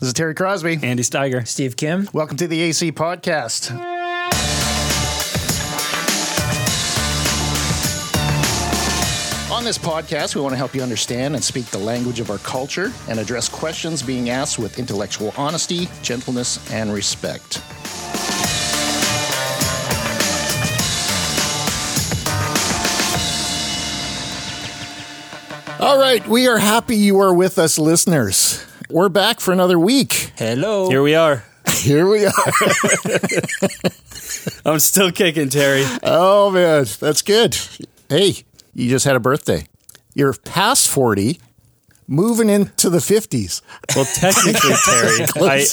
This is Terry Crosby. Andy Steiger. Steve Kim. Welcome to the AC Podcast. On this podcast, we want to help you understand and speak the language of our culture and address questions being asked with intellectual honesty, gentleness, and respect. All right, we are happy you are with us, listeners. We're back for another week. Hello. Here we are. Here we are. I'm still kicking, Terry. Oh man, that's good. Hey, you just had a birthday. You're past 40, moving into the 50s. Well, technically, Terry, I,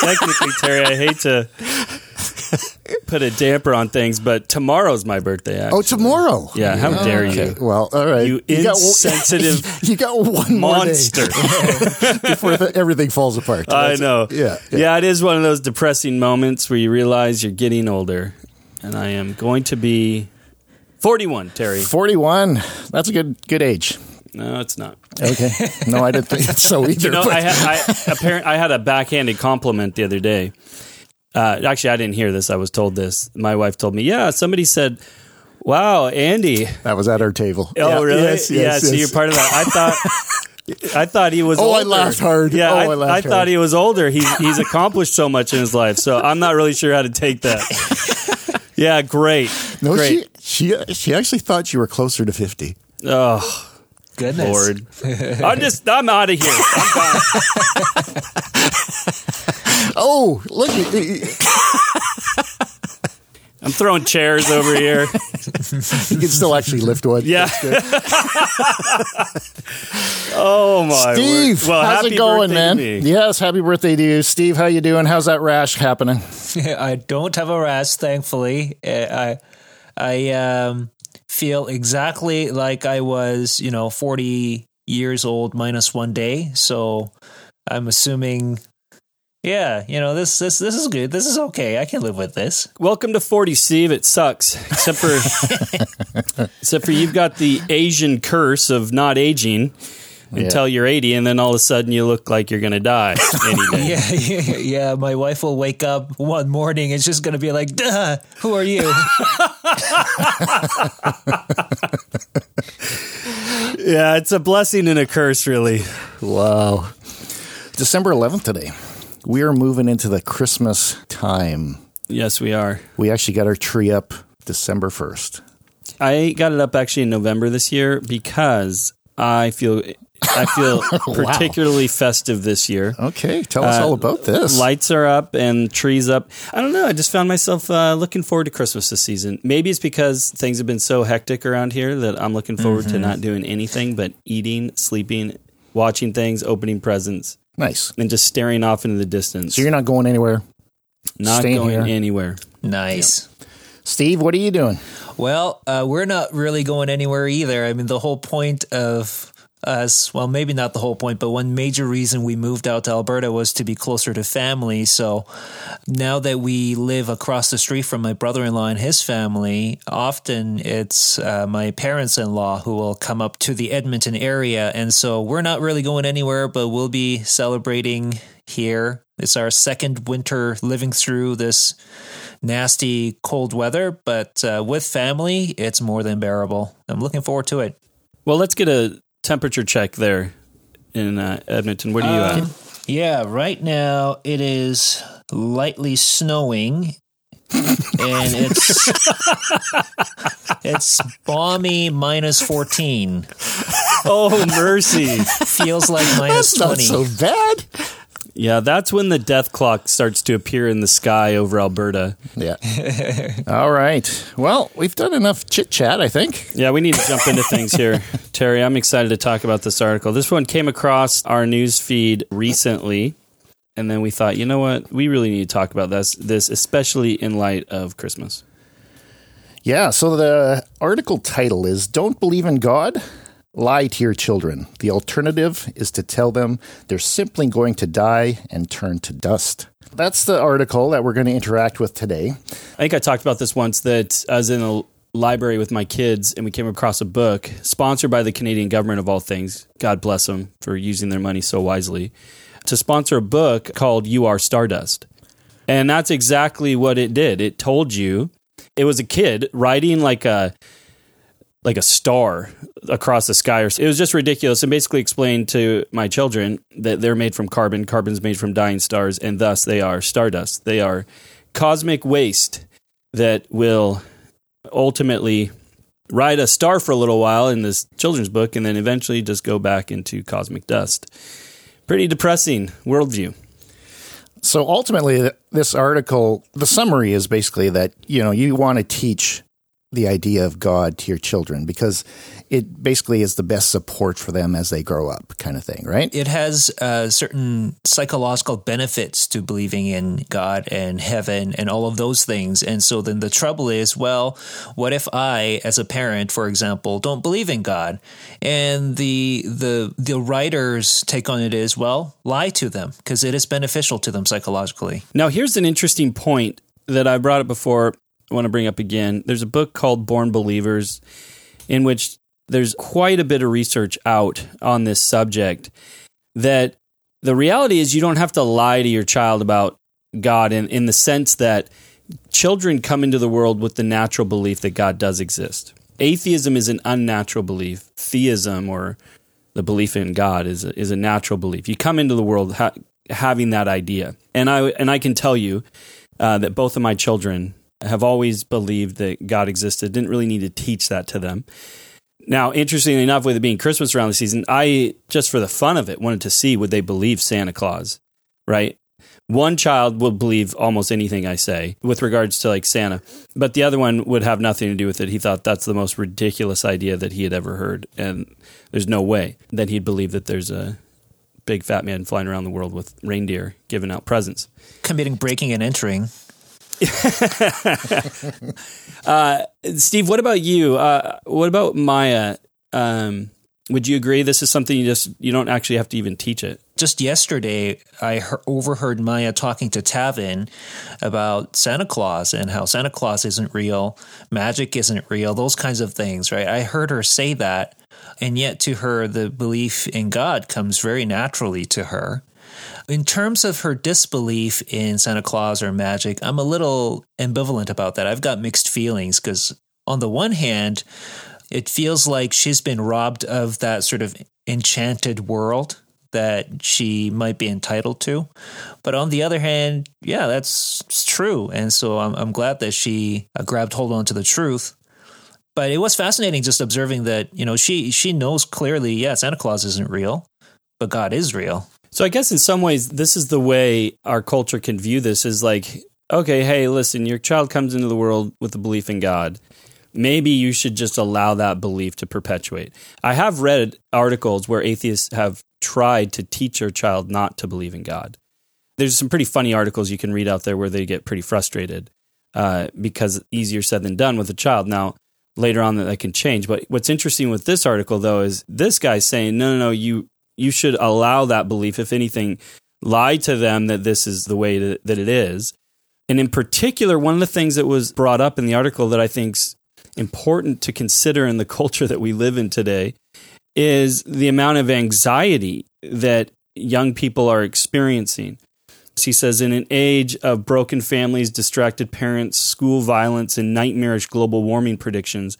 technically, Terry, I hate to put a damper on things, but tomorrow's my birthday. Oh, actually. Oh, tomorrow. Yeah, how oh, dare Okay, you? Well, all right. You got- insensitive you got one monster. before the, everything falls apart. I know. Yeah, yeah. yeah. it is one of those depressing moments where you realize you're getting older, and I am going to be 41, Terry. 41. That's a good good age. No, it's not. Okay. No, I didn't think so either. You know, I, ha- I apparent I had a backhanded compliment the other day. Uh, actually, I didn't hear this. I was told this. My wife told me, "Yeah, somebody said, wow, Andy." that was at our table. Oh, Yeah, really? Yes, yeah. yes, So you're part of that. I thought. I thought he was. Oh, I older. laughed hard. Yeah, Oh, I, I laughed I thought hard. he was older. He's he's accomplished so much in his life, so I'm not really sure how to take that. Yeah, great. No, great. she she she actually thought you were closer to 50. Oh Goodness. Lord, I'm just I'm out of here. I'm gone. Oh, look at I'm throwing chairs over here. You can still actually lift one. Yeah. oh my Steve, word. Well, how's happy it going, birthday man? to me. Yes, happy birthday to you, Steve. How you doing? How's that rash happening? I don't have a rash, thankfully. Uh, I I um, feel exactly like I was, you know, 40 years old minus one day. So I'm assuming, yeah, you know, this this this is good. This is okay. I can live with this. Welcome to 40, Steve. It sucks, except for except for you've got the Asian curse of not aging until you're 80, and then all of a sudden you look like you're going to die any day. Yeah, yeah, yeah. My wife will wake up one morning. It's just going to be like, Duh, who are you? Yeah, it's a blessing and a curse, really. Wow. December 11th today. We are moving into the Christmas time. Yes, we are. We actually got our tree up December 1st. I got it up actually in November this year because I feel I feel particularly festive this year. Okay, tell us Uh, all about this. Lights are up and trees up. I don't know. I just found myself uh, looking forward to Christmas this season. Maybe it's because things have been so hectic around here that I'm looking forward Mm-hmm. to not doing anything but eating, sleeping, watching things, opening presents, nice. and just staring off into the distance. So you're not going anywhere. not staying going here. anywhere. nice. Steve, what are you doing? Well, uh, we're not really going anywhere either. I mean, the whole point of us, well, maybe not the whole point, but one major reason we moved out to Alberta was to be closer to family. So now that we live across the street from my brother in law and his family, often it's uh, my parents in law who will come up to the Edmonton area. And so we're not really going anywhere, but we'll be celebrating here. It's our second winter living through this nasty cold weather, but uh, with family, it's more than bearable. I'm looking forward to it. Well, let's get a temperature check there in uh, Edmonton. Where do you Uh, at? Yeah, right now it is lightly snowing. and it's it's balmy minus 14 Oh, mercy. feels like minus That's not 20 so bad. Yeah, that's when the death clock starts to appear in the sky over Alberta. Yeah. all right. Well, we've done enough chit chat, I think. Yeah, we need to jump into things here. Terry, I'm excited to talk about this article. This one came across our news feed recently, and then we thought, you know what? We really need to talk about this, this especially in light of Christmas. Yeah, so the article title is Don't Believe in God? Lie to your children. The alternative is to tell them they're simply going to die and turn to dust. That's the article that we're going to interact with today. I think I talked about this once that I was in a library with my kids and we came across a book sponsored by the Canadian government of all things. God bless them for using their money so wisely. to sponsor a book called You Are Stardust. And that's exactly what it did. It told you it was a kid writing like a like a star across the sky. Or it was just ridiculous and basically explained to my children that they're made from carbon, carbon's made from dying stars, and thus they are stardust. They are cosmic waste that will ultimately ride a star for a little while in this children's book and then eventually just go back into cosmic dust. Pretty depressing worldview. So ultimately, this article, the summary is basically that, you know, you want to teach the idea of God to your children because it basically is the best support for them as they grow up, kind of thing, right? It has uh, certain psychological benefits to believing in God and heaven and all of those things. And so then the trouble is, well, what if I, as a parent, for example, don't believe in God? And the the the writers take on it is, well, lie to them because it is beneficial to them psychologically. Now, here's an interesting point that I brought up before I want to bring up again. There's a book called Born Believers in which there's quite a bit of research out on this subject that the reality is you don't have to lie to your child about God in, in the sense that children come into the world with the natural belief that God does exist. Atheism is an unnatural belief. Theism or the belief in God is a, is a natural belief. You come into the world ha- having that idea. And I and I can tell you uh, that both of my children have always believed that God existed. Didn't really need to teach that to them. Now, interestingly enough, with it being Christmas around the season, I just for the fun of it wanted to see would they believe Santa Claus, right? One child will believe almost anything I say with regards to like Santa, but the other one would have nothing to do with it. He thought that's the most ridiculous idea that he had ever heard, and there's no way that he'd believe that there's a big fat man flying around the world with reindeer giving out presents, committing breaking and entering. uh, Steve, what about you? Uh, what about Maya? Um, would you agree this is something you just you don't actually have to even teach it? Just yesterday, I he- overheard Maya talking to Tavin about Santa Claus and how Santa Claus isn't real, magic isn't real, those kinds of things. Right? I heard her say that, and yet to her, the belief in God comes very naturally to her. In terms of her disbelief in Santa Claus or magic, I'm a little ambivalent about that. I've got mixed feelings because, on the one hand, it feels like she's been robbed of that sort of enchanted world that she might be entitled to. But on the other hand, yeah, that's true. And so I'm, I'm glad that she uh, grabbed hold on to the truth. But it was fascinating just observing that, you know, she she knows clearly, yeah, Santa Claus isn't real, but God is real. So I guess in some ways, this is the way our culture can view this: is like, okay, hey, listen, your child comes into the world with a belief in God. Maybe you should just allow that belief to perpetuate. I have read articles where atheists have tried to teach their child not to believe in God. There's some pretty funny articles you can read out there where they get pretty frustrated uh, because easier said than done with a child. Now, later on, that, that can change. But what's interesting with this article, though, is this guy's saying, no, no, no, you you should allow that belief. If anything, lie to them that this is the way to, that it is. And in particular, one of the things that was brought up in the article that I think's important to consider in the culture that we live in today is the amount of anxiety that young people are experiencing. He says, in an age of broken families, distracted parents, school violence, and nightmarish global warming predictions,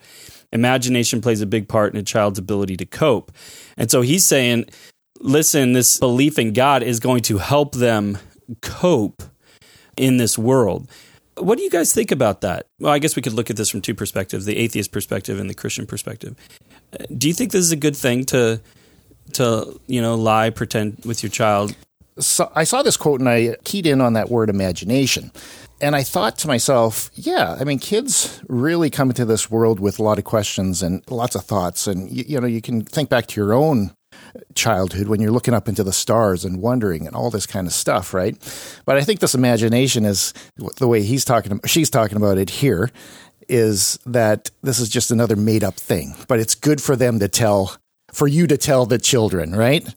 imagination plays a big part in a child's ability to cope. And so he's saying, listen, this belief in God is going to help them cope in this world. What do you guys think about that? Well, I guess we could look at this from two perspectives the atheist perspective and the Christian perspective. Uh, do you think this is a good thing to, to you know, lie, pretend with your child? So I saw this quote and I keyed in on that word imagination. And I thought to myself, yeah, I mean, kids really come into this world with a lot of questions and lots of thoughts. And, you, you know, you can think back to your own childhood when you're looking up into the stars and wondering and all this kind of stuff, right? But I think this imagination is the way he's talking, she's talking about it here is that this is just another made up thing, but it's good for them to tell for you to tell the children, right?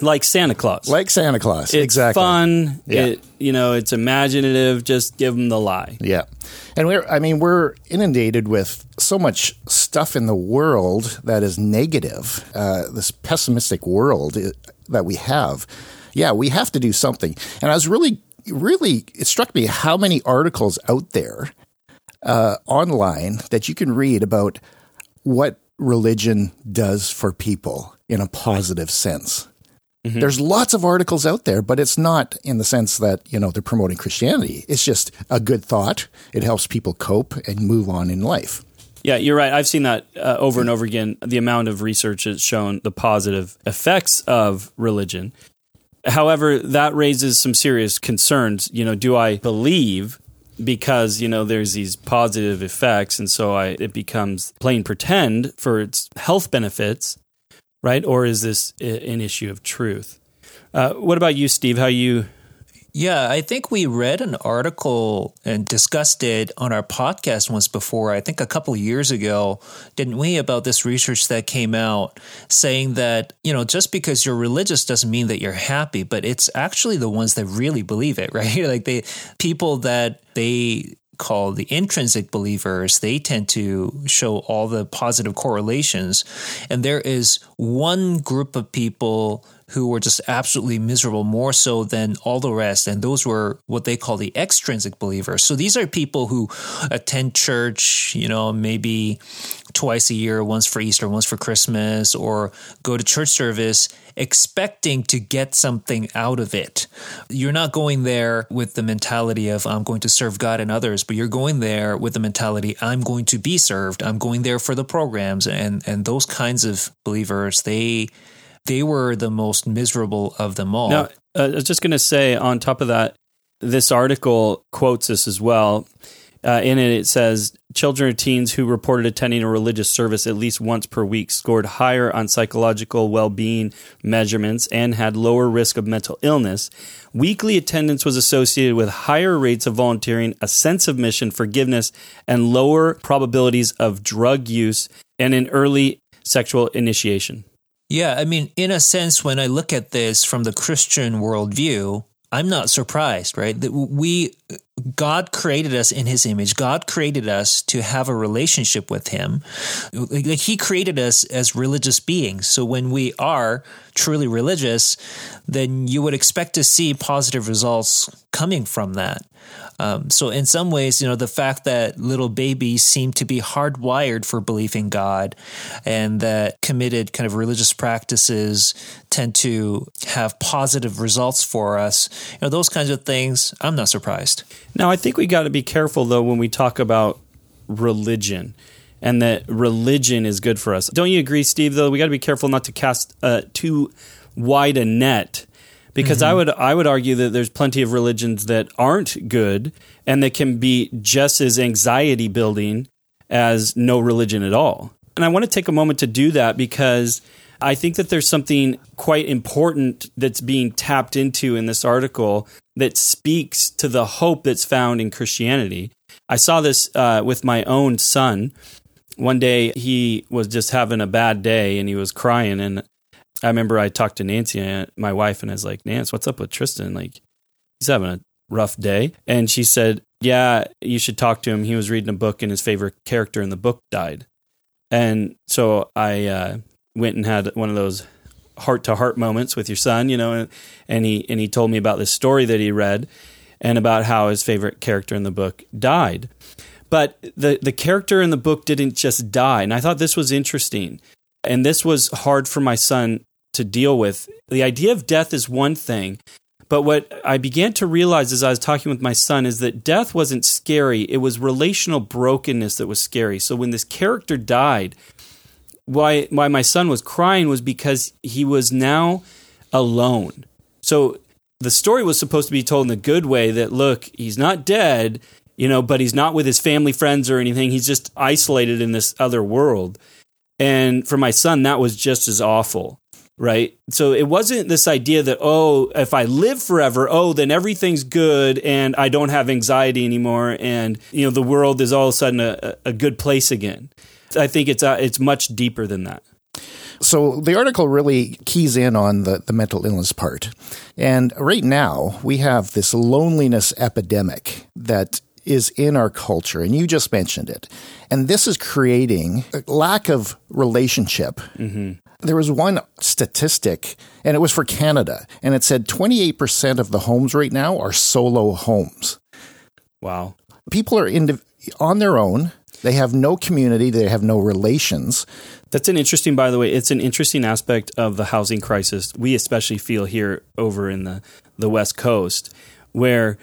Like Santa Claus. Like Santa Claus. It's exactly. fun. Yeah. It, you know, it's imaginative. Just give them the lie. Yeah. And we're, I mean, we're inundated with so much stuff in the world that is negative, uh, this pessimistic world that we have. yeah, we have to do something. And I was really, really, it struck me how many articles out there uh, online that you can read about what religion does for people in a positive sense. Mm-hmm. There's lots of articles out there, but it's not in the sense that, you know, they're promoting Christianity. It's just a good thought. It helps people cope and move on in life. Yeah, you're right. I've seen that uh, over and over again. The amount of research has shown the positive effects of religion. However, that raises some serious concerns. You know, do I believe because you know there's these positive effects, and so I it becomes plain pretend for its health benefits, right? Or is this an issue of truth? Uh, what about you, Steve? How you yeah, I think we read an article and discussed it on our podcast once before, I think a couple years ago, didn't we, about this research that came out saying that, you know, just because you're religious doesn't mean that you're happy, but it's actually the ones that really believe it, right? like they people that they call the intrinsic believers, they tend to show all the positive correlations. And there is one group of people who were just absolutely miserable, more so than all the rest. And those were what they call the extrinsic believers. So these are people who attend church, you know, maybe twice a year, once for Easter, once for Christmas, or go to church service expecting to get something out of it. You're not going there with the mentality of, I'm going to serve God and others, but you're going there with the mentality, I'm going to be served. I'm going there for the programs. And, and those kinds of believers, they, they were the most miserable of them all. Now, uh, I was just going to say, on top of that, this article quotes this as well. Uh, in it, it says children or teens who reported attending a religious service at least once per week scored higher on psychological well being measurements and had lower risk of mental illness. Weekly attendance was associated with higher rates of volunteering, a sense of mission, forgiveness, and lower probabilities of drug use and an early sexual initiation. Yeah, I mean, in a sense, when I look at this from the Christian worldview, I'm not surprised, right? That we, God created us in his image. God created us to have a relationship with him. Like he created us as religious beings. So when we are truly religious, then you would expect to see positive results coming from that. Um, so in some ways, you know, the fact that little babies seem to be hardwired for belief in God and that committed kind of religious practices tend to have positive results for us, you know, those kinds of things, I'm not surprised. Now, I think we got to be careful though when we talk about religion and that religion is good for us. Don't you agree, Steve? Though we got to be careful not to cast uh, too wide a net because mm-hmm. I would I would argue that there's plenty of religions that aren't good and that can be just as anxiety building as no religion at all. And I want to take a moment to do that because I think that there's something quite important that's being tapped into in this article that speaks to the hope that's found in Christianity. I saw this uh, with my own son. One day he was just having a bad day and he was crying, and I remember I talked to Nancy, my wife, and I was like, Nance, what's up with Tristan? Like, he's having a rough day. And she said, Yeah, you should talk to him. He was reading a book and his favorite character in the book died. And so I uh, went and had one of those heart to heart moments with your son, you know, and, and he and he told me about this story that he read and about how his favorite character in the book died. But the the character in the book didn't just die, and I thought this was interesting. And this was hard for my son to deal with. The idea of death is one thing, but what I began to realize as I was talking with my son is that death wasn't scary, it was relational brokenness that was scary. So when this character died, why why my son was crying was because he was now alone. So the story was supposed to be told in the good way that look, he's not dead, you know, but he's not with his family friends or anything. He's just isolated in this other world. And for my son, that was just as awful. Right. So it wasn't this idea that, oh, if I live forever, oh, then everything's good and I don't have anxiety anymore. And, you know, the world is all of a sudden a, a good place again. I think it's, uh, it's much deeper than that. So the article really keys in on the, the mental illness part. And right now, we have this loneliness epidemic that is in our culture, and you just mentioned it. And this is creating a lack of relationship. Mm-hmm. There was one statistic, and it was for Canada, and it said 28% of the homes right now are solo homes. Wow. People are indiv- on their own. They have no community. They have no relations. That's an interesting, by the way, it's an interesting aspect of the housing crisis. We especially feel here over in the, the West Coast, where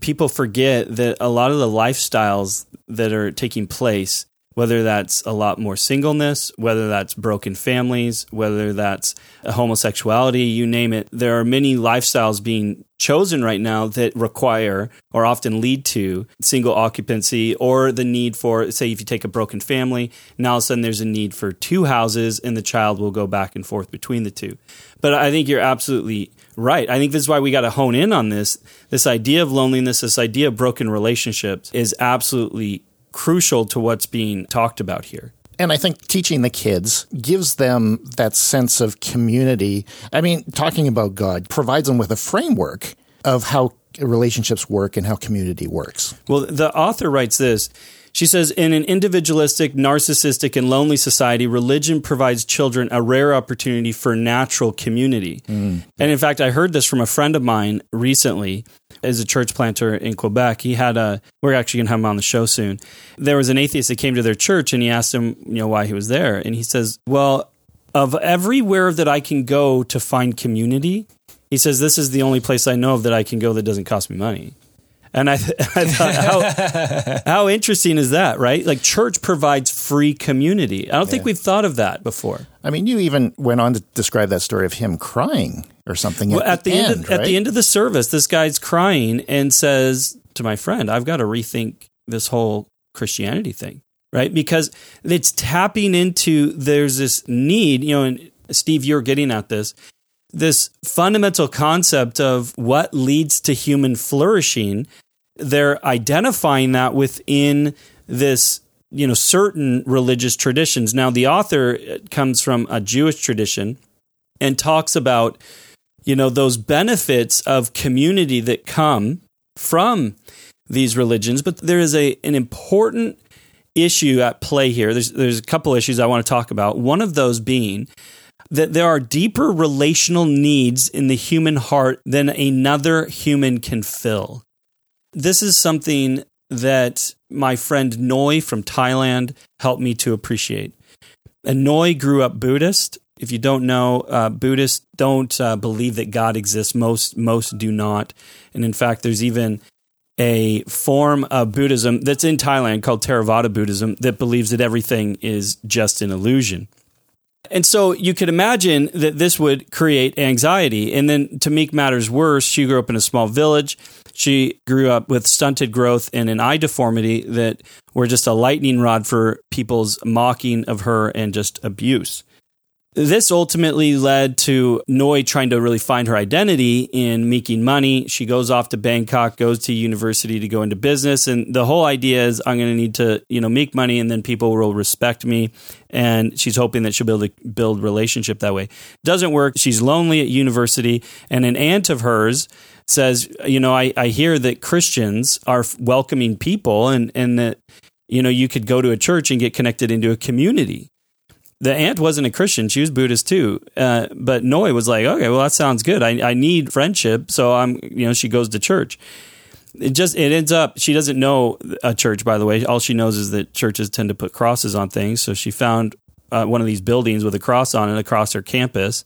people forget that a lot of the lifestyles that are taking place, whether that's a lot more singleness, whether that's broken families, whether that's homosexuality, you name it, there are many lifestyles being chosen right now that require or often lead to single occupancy or the need for, say, if you take a broken family, now all of a sudden there's a need for two houses and the child will go back and forth between the two. But I think you're absolutely right. I think this is why we got to hone in on this. This idea of loneliness, this idea of broken relationships is absolutely crucial to what's being talked about here. And I think teaching the kids gives them that sense of community. I mean, talking about God provides them with a framework of how relationships work and how community works. Well, the author writes this. She says, in an individualistic, narcissistic, and lonely society, religion provides children a rare opportunity for natural community. Mm-hmm. And in fact, I heard this from a friend of mine recently as a church planter in Quebec. He had a, we're actually going to have him on the show soon. There was an atheist that came to their church and he asked him, you know, why he was there. And he says, well, of everywhere that I can go to find community, he says, this is the only place I know of that I can go that doesn't cost me money. And I, I thought, how, how interesting is that, right? Like church provides free community. I don't think we've thought of that before. I mean, you even went on to describe that story of him crying or something Well, at, the, end, of, at the end of the service, this guy's crying and says to my friend, "I've got to rethink this whole Christianity thing." Right? Because it's tapping into there's this need, you know, and Steve, you're getting at this, this fundamental concept of what leads to human flourishing. They're identifying that within this, you know, certain religious traditions. Now, the author uh, comes from a Jewish tradition and talks about you know those benefits of community that come from these religions but there is a an important issue at play here there's there's a couple issues I want to talk about one of those being that there are deeper relational needs in the human heart than another human can fill this is something that my friend Noi from Thailand helped me to appreciate and Noi grew up Buddhist. If you don't know, uh, Buddhists don't uh, believe that God exists. Most most do not, and in fact, there's even a form of Buddhism that's in Thailand called Theravada Buddhism that believes that everything is just an illusion. And so you could imagine that this would create anxiety. And then to make matters worse, she grew up in a small village. She grew up with stunted growth and an eye deformity that were just a lightning rod for people's mocking of her and just abuse. This ultimately led to Noi trying to really find her identity in making money. She goes off to Bangkok, goes to university to go into business, and the whole idea is I'm going to need to, you know, make money and then people will respect me. And she's hoping that she'll be able to build relationship that way. Doesn't work. She's lonely at university, and an aunt of hers says, you know, I, I hear that Christians are welcoming people and, and that, you know, you could go to a church and get connected into a community the aunt wasn't a Christian; she was Buddhist too. Uh, but Noi was like, "Okay, well, that sounds good. I, I need friendship, so I'm." You know, she goes to church. It just it ends up she doesn't know a church. By the way, all she knows is that churches tend to put crosses on things. So she found uh, one of these buildings with a cross on it across her campus,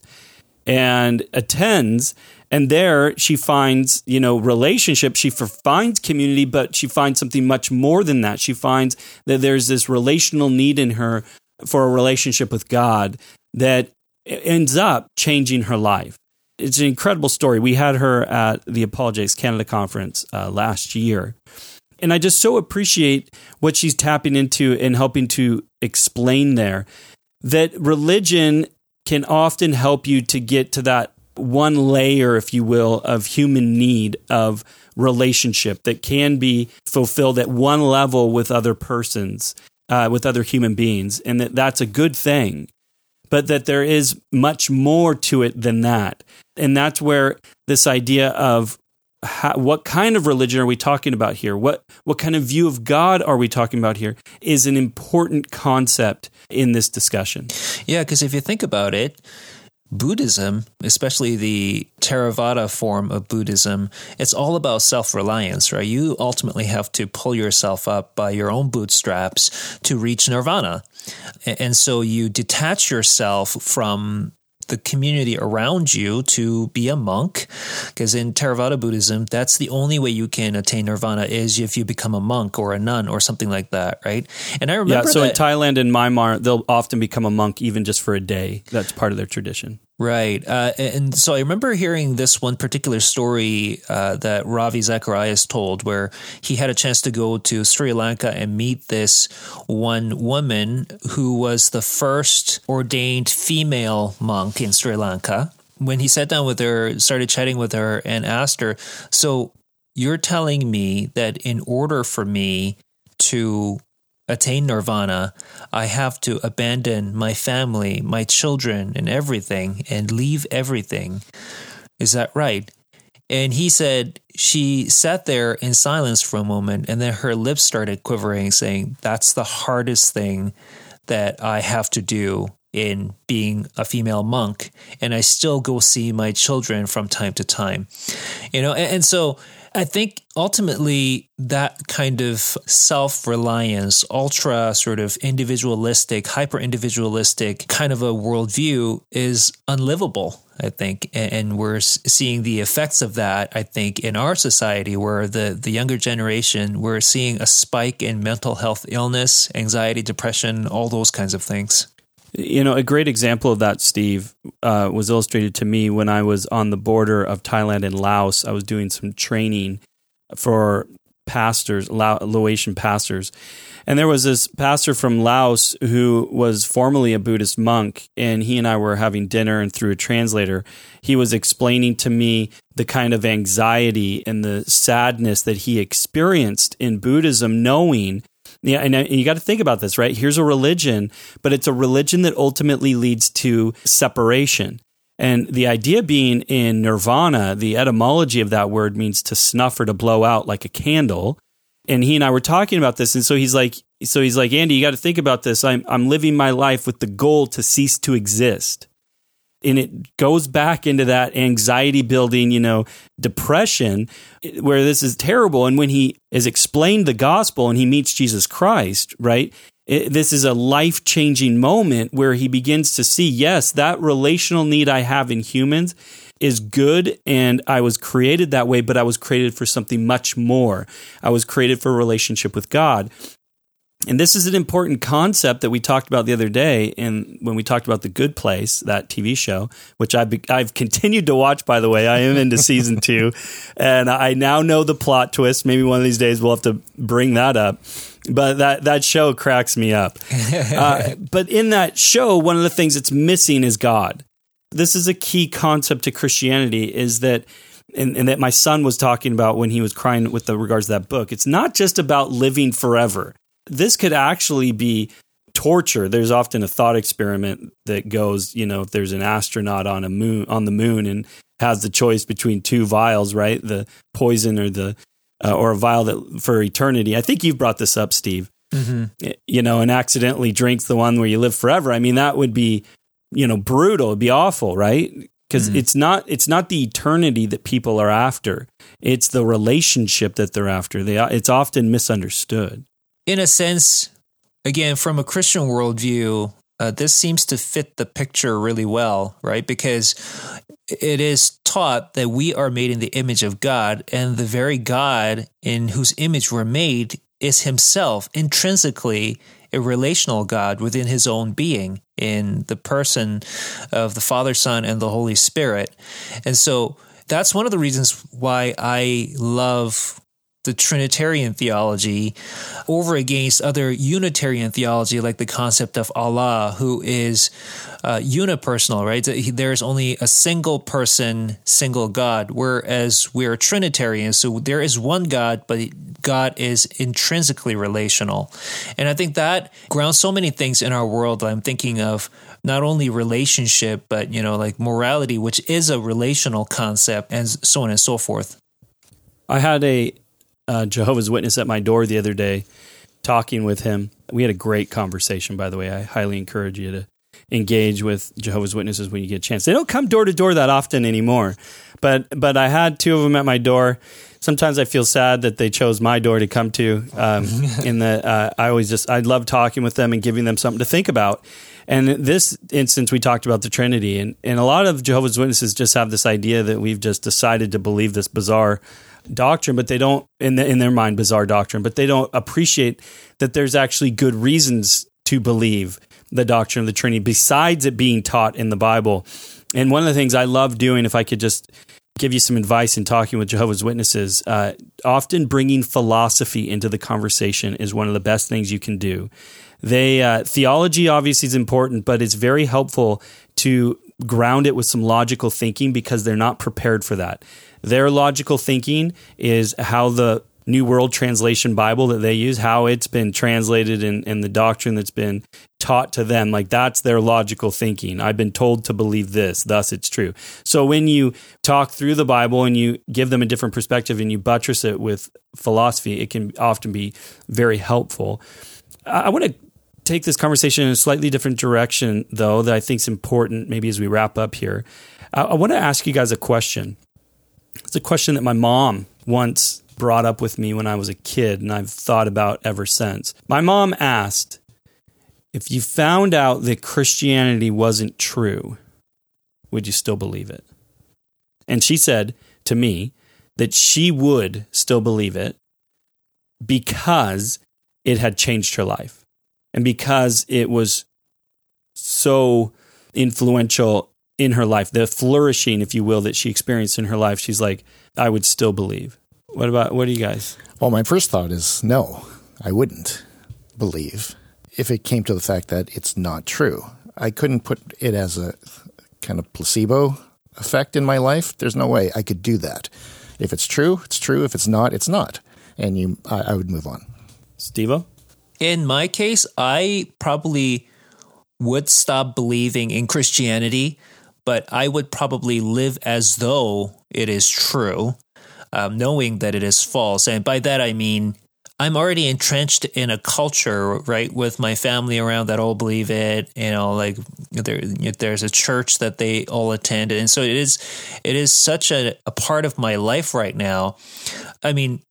and attends. And there she finds, you know, relationship. She finds community, but she finds something much more than that. She finds that there's this relational need in her for a relationship with God that ends up changing her life. It's an incredible story. We had her at the Apologetics Canada conference uh, last year. And I just so appreciate what she's tapping into and helping to explain there that religion can often help you to get to that one layer, if you will, of human need of relationship that can be fulfilled at one level with other persons uh, with other human beings, and that that's a good thing. But that there is much more to it than that, and that's where this idea of how, what kind of religion are we talking about here? What what kind of view of God are we talking about here? Is an important concept in this discussion. Yeah, because if you think about it, Buddhism, especially the Theravada form of Buddhism, it's all about self reliance, right? You ultimately have to pull yourself up by your own bootstraps to reach nirvana. And so you detach yourself from the community around you to be a monk because in theravada buddhism that's the only way you can attain nirvana is if you become a monk or a nun or something like that right? And i remember yeah so in thailand and myanmar they'll often become a monk even just for a day. That's part of their tradition Right. Uh, and so I remember hearing this one particular story uh, that Ravi Zacharias told where he had a chance to go to Sri Lanka and meet this one woman who was the first ordained female monk in Sri Lanka. When he sat down with her, started chatting with her, and asked her, So you're telling me that in order for me to attain nirvana, I have to abandon my family, my children, and everything and leave everything. Is that right? And he said she sat there in silence for a moment and then her lips started quivering, saying, That's the hardest thing that I have to do in being a female monk. And I still go see my children from time to time. You know, and, and so I think ultimately that kind of self reliance, ultra sort of individualistic, hyper individualistic kind of a worldview is unlivable. I think, and we're seeing the effects of that. I think in our society, where the the younger generation, we're seeing a spike in mental health illness, anxiety, depression, all those kinds of things. You know, a great example of that, Steve, uh, was illustrated to me when I was on the border of Thailand and Laos. I was doing some training for pastors, Lao- Laotian pastors. And there was this pastor from Laos who was formerly a Buddhist monk, and he and I were having dinner, and through a translator, he was explaining to me the kind of anxiety and the sadness that he experienced in Buddhism, knowing yeah, and, uh, and you got to think about this, right? Here's a religion, but it's a religion that ultimately leads to separation. And the idea being in nirvana, the etymology of that word means to snuff or to blow out like a candle. And he and I were talking about this. And so he's like, so he's like, Andy, you got to think about this. I'm, I'm living my life with the goal to cease to exist and it goes back into that anxiety building, you know, depression where this is terrible. And when he is explained the gospel and he meets Jesus Christ, right? It, this is a life changing moment where he begins to see, yes, that relational need I have in humans is good and I was created that way, but I was created for something much more. I was created for a relationship with God. And this is an important concept that we talked about the other day, and when we talked about the Good Place, that TV show, which I've I've continued to watch. By the way, I am into season two, and I now know the plot twist. Maybe one of these days we'll have to bring that up. But that that show cracks me up. Uh, but in that show, one of the things that's missing is God. This is a key concept to Christianity. Is that and, and, that my son was talking about when he was crying with the regards to that book. It's not just about living forever this could actually be torture. There's often a thought experiment that goes, you know, if there's an astronaut on a moon on the moon and has the choice between two vials, right? The poison or the uh, or a vial that for eternity. I think you've brought this up, Steve. Mm-hmm. You know, and accidentally drinks the one where you live forever. I mean, that would be, you know, brutal. It'd be awful, right? Because mm-hmm. it's not it's not the eternity that people are after. It's the relationship that they're after. They it's often misunderstood in a sense, again, from a Christian worldview, uh, this seems to fit the picture really well, right? Because it is taught that we are made in the image of God, and the very God in whose image we're made is himself intrinsically a relational God within his own being in the person of the Father, Son, and the Holy Spirit. And so that's one of the reasons why I love the Trinitarian theology over against other Unitarian theology, like the concept of Allah, who is uh, unipersonal, right? There's only a single person, single God, whereas we're Trinitarian. So there is one God, but God is intrinsically relational. And I think that grounds so many things in our world. I'm thinking of not only relationship, but, you know, like morality, which is a relational concept, and so on and so forth. I had a uh, Jehovah's Witness at my door the other day, talking with him. We had a great conversation, by the way. I highly encourage you to engage with Jehovah's Witnesses when you get a chance. They don't come door to door that often anymore, but but I had two of them at my door. Sometimes I feel sad that they chose my door to come to. Um, in the uh, I always just I love talking with them and giving them something to think about. And in this instance, we talked about the Trinity, and, and a lot of Jehovah's Witnesses just have this idea that we've just decided to believe this bizarre doctrine, but they don't in the, in their mind bizarre doctrine, but they don't appreciate that there's actually good reasons to believe the doctrine of the Trinity besides it being taught in the Bible. And one of the things I love doing, if I could just give you some advice in talking with Jehovah's Witnesses, uh, often bringing philosophy into the conversation is one of the best things you can do. They uh, theology obviously is important, but it's very helpful to ground it with some logical thinking because they're not prepared for that. Their logical thinking is how the New World Translation Bible that they use, how it's been translated and, in the doctrine that's been taught to them. Like that's their logical thinking. I've been told to believe this, thus it's true. So when you talk through the Bible and you give them a different perspective and you buttress it with philosophy, it can often be very helpful. I, I want to take this conversation in a slightly different direction, though, that I think is important, maybe as we wrap up here. I, I want to ask you guys a question. It's a question that my mom once brought up with me when I was a kid, and I've thought about ever since. My mom asked if you found out that Christianity wasn't true, would you still believe it? And she said to me that she would still believe it because it had changed her life and because it was so influential in her life, the flourishing, if you will, that she experienced in her life, she's like, I would still believe. What about what do you guys? Well, my first thought is no, I wouldn't believe if it came to the fact that it's not true. I couldn't put it as a kind of placebo effect in my life. There's no way I could do that. If it's true, it's true. If it's not, it's not. And you, I, I would move on. Steve In my case, I probably would stop believing in Christianity, but I would probably live as though it is true, um, knowing that it is false. And by that, I mean, I'm already entrenched in a culture, right, with my family around that all believe it. You know, like there, there's a church that they all attend, and so it is. It is such a, a part of my life right now. I mean,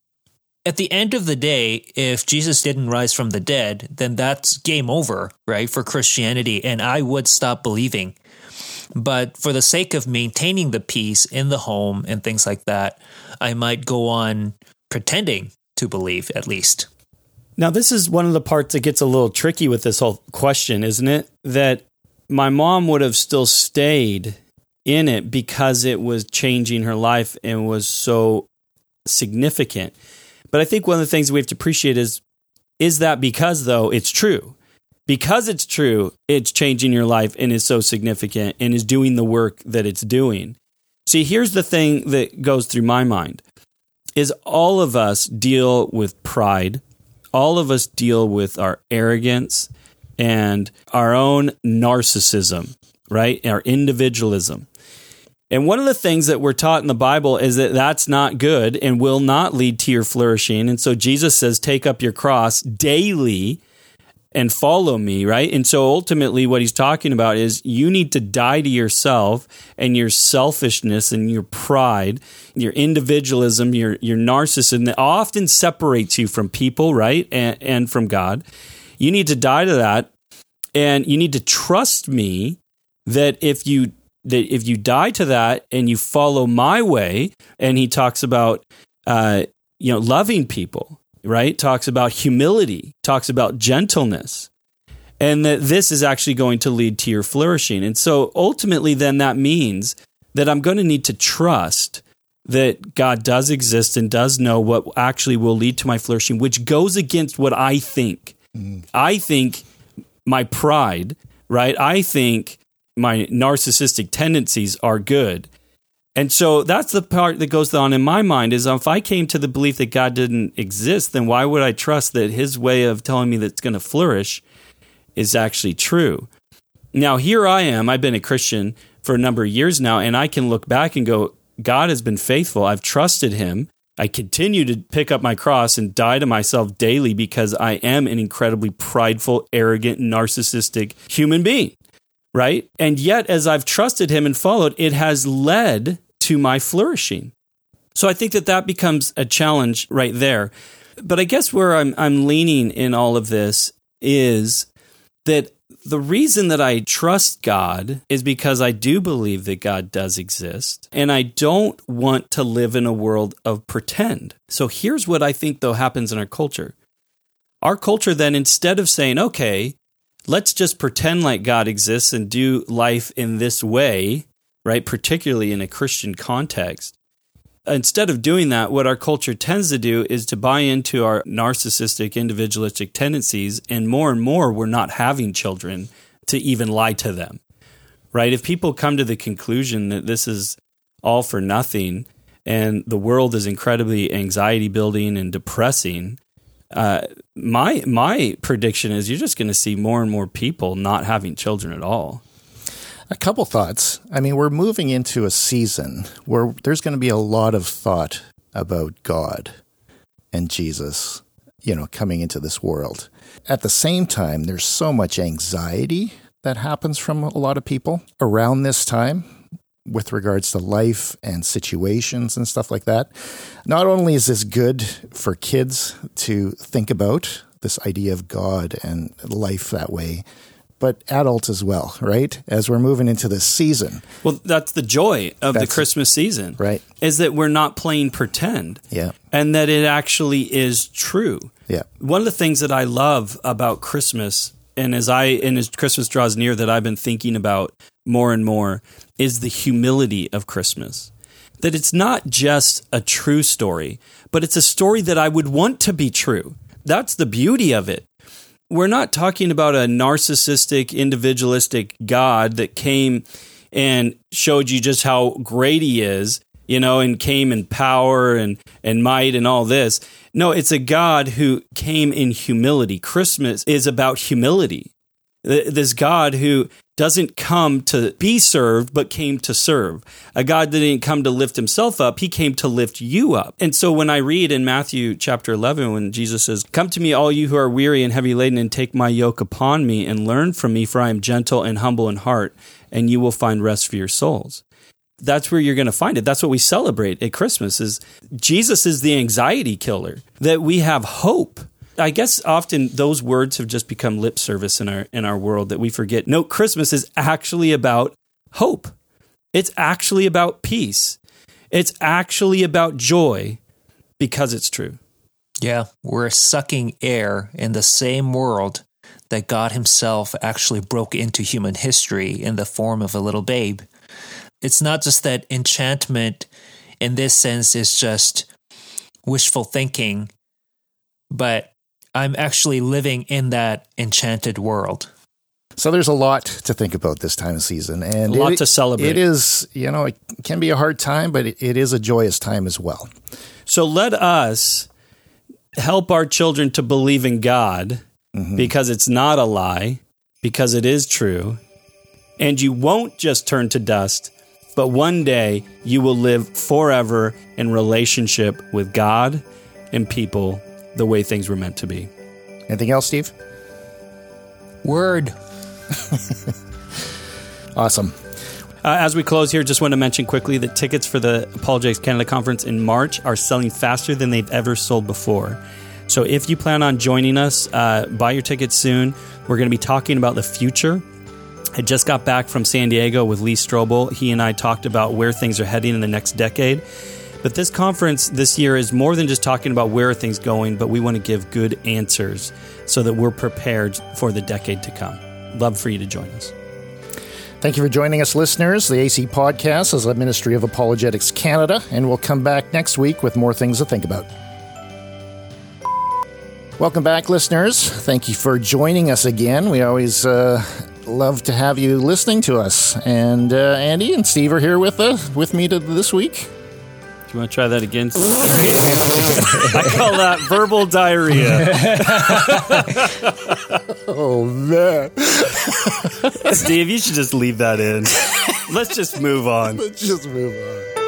at the end of the day, if Jesus didn't rise from the dead, then that's game over, right, for Christianity, and I would stop believing. But for the sake of maintaining the peace in the home and things like that, I might go on pretending to believe at least. Now, this is one of the parts that gets a little tricky with this whole question, isn't it? That my mom would have still stayed in it because it was changing her life and was so significant. But I think one of the things we have to appreciate is is that because though it's true? Because it's true, it's changing your life and is so significant and is doing the work that it's doing. See, here's the thing that goes through my mind is all of us deal with pride. All of us deal with our arrogance and our own narcissism, right? Our individualism. And one of the things that we're taught in the Bible is that that's not good and will not lead to your flourishing. And so Jesus says, take up your cross daily and follow me, right? And so ultimately, what he's talking about is you need to die to yourself and your selfishness and your pride, your individualism, your, your narcissism that often separates you from people, right? And, and from God. You need to die to that. And you need to trust me that if you that if you die to that and you follow my way, and he talks about, uh, you know, loving people, right? Talks about humility, talks about gentleness, and that this is actually going to lead to your flourishing. And so ultimately, then that means that I'm going to need to trust that God does exist and does know what actually will lead to my flourishing, which goes against what I think. Mm. I think my pride, right? I think my narcissistic tendencies are good. And so that's the part that goes on in my mind is if I came to the belief that God didn't exist, then why would I trust that his way of telling me that it's going to flourish is actually true? Now, here I am. I've been a Christian for a number of years now, and I can look back and go, God has been faithful. I've trusted him I continue to pick up my cross and die to myself daily because I am an incredibly prideful, arrogant, narcissistic human being. Right. And yet, as I've trusted him and followed, it has led to my flourishing. So I think that that becomes a challenge right there. But I guess where I'm, I'm leaning in all of this is that the reason that I trust God is because I do believe that God does exist. And I don't want to live in a world of pretend. So here's what I think, though, happens in our culture. Our culture, then, instead of saying, okay, let's just pretend like God exists and do life in this way, right? Particularly in a Christian context, instead of doing that, what our culture tends to do is to buy into our narcissistic, individualistic tendencies. And more and more, we're not having children to even lie to them, right? If people come to the conclusion that this is all for nothing and the world is incredibly anxiety building and depressing, uh, my my prediction is you're just going to see more and more people not having children at all. A couple thoughts. I mean, we're moving into a season where there's going to be a lot of thought about God and Jesus, you know, coming into this world. At the same time, there's so much anxiety that happens from a lot of people around this time with regards to life and situations and stuff like that. Not only is this good for kids to think about this idea of God and life that way, but adults as well, right? As we're moving into this season. Well, that's the joy of That's- the Christmas season. Right. Is that we're not playing pretend. Yeah. And that it actually is true. Yeah. One of the things that I love about Christmas, and as I and as Christmas draws near, that I've been thinking about more and more, is the humility of Christmas. That it's not just a true story, but it's a story that I would want to be true. That's the beauty of it. We're not talking about a narcissistic, individualistic God that came and showed you just how great he is, you know, and came in power and, and might and all this. No, it's a God who came in humility. Christmas is about humility. This God who doesn't come to be served, but came to serve. A God that didn't come to lift himself up, he came to lift you up. And so when I read in Matthew chapter 11, when Jesus says, Come to me, all you who are weary and heavy laden, and take my yoke upon me and learn from me, for I am gentle and humble in heart, and you will find rest for your souls that's where you're going to find it. That's what we celebrate at Christmas is Jesus is the anxiety killer. That we have hope. I guess often those words have just become lip service in our in our world that we forget. No, Christmas is actually about hope. It's actually about peace. It's actually about joy because it's true. Yeah, we're sucking air in the same world that God Himself actually broke into human history in the form of a little babe. It's not just that enchantment in this sense is just wishful thinking, but I'm actually living in that enchanted world. So there's a lot to think about this time of season, and A lot it- to celebrate. It is, you know, it can be a hard time, but it, it is a joyous time as well. So let us help our children to believe in God mm-hmm. because it's not a lie, because it is true. And you won't just turn to dust, but one day you will live forever in relationship with God and people the way things were meant to be. Anything else, Steve? Word. Awesome. Uh, as we close here, just want to mention quickly that tickets for the Apologetics Canada Conference in March are selling faster than they've ever sold before. So if you plan on joining us, uh, buy your tickets soon. We're going to be talking about the future. I just got back from San Diego with Lee Strobel. He and I talked about where things are heading in the next decade. But this conference this year is more than just talking about where are things going, but we want to give good answers so that we're prepared for the decade to come. Love for you to join us. Thank you for joining us, listeners. The AC Podcast is a ministry of Apologetics Canada, and we'll come back next week with more things to think about. Welcome back, listeners. Thank you for joining us again. We always uh, love to have you listening to us. And uh, Andy and Steve are here with us, with me to this week. Do you want to try that again? I call that verbal diarrhea. Oh man, Steve, you should just leave that in. Let's just move on. let's just move on.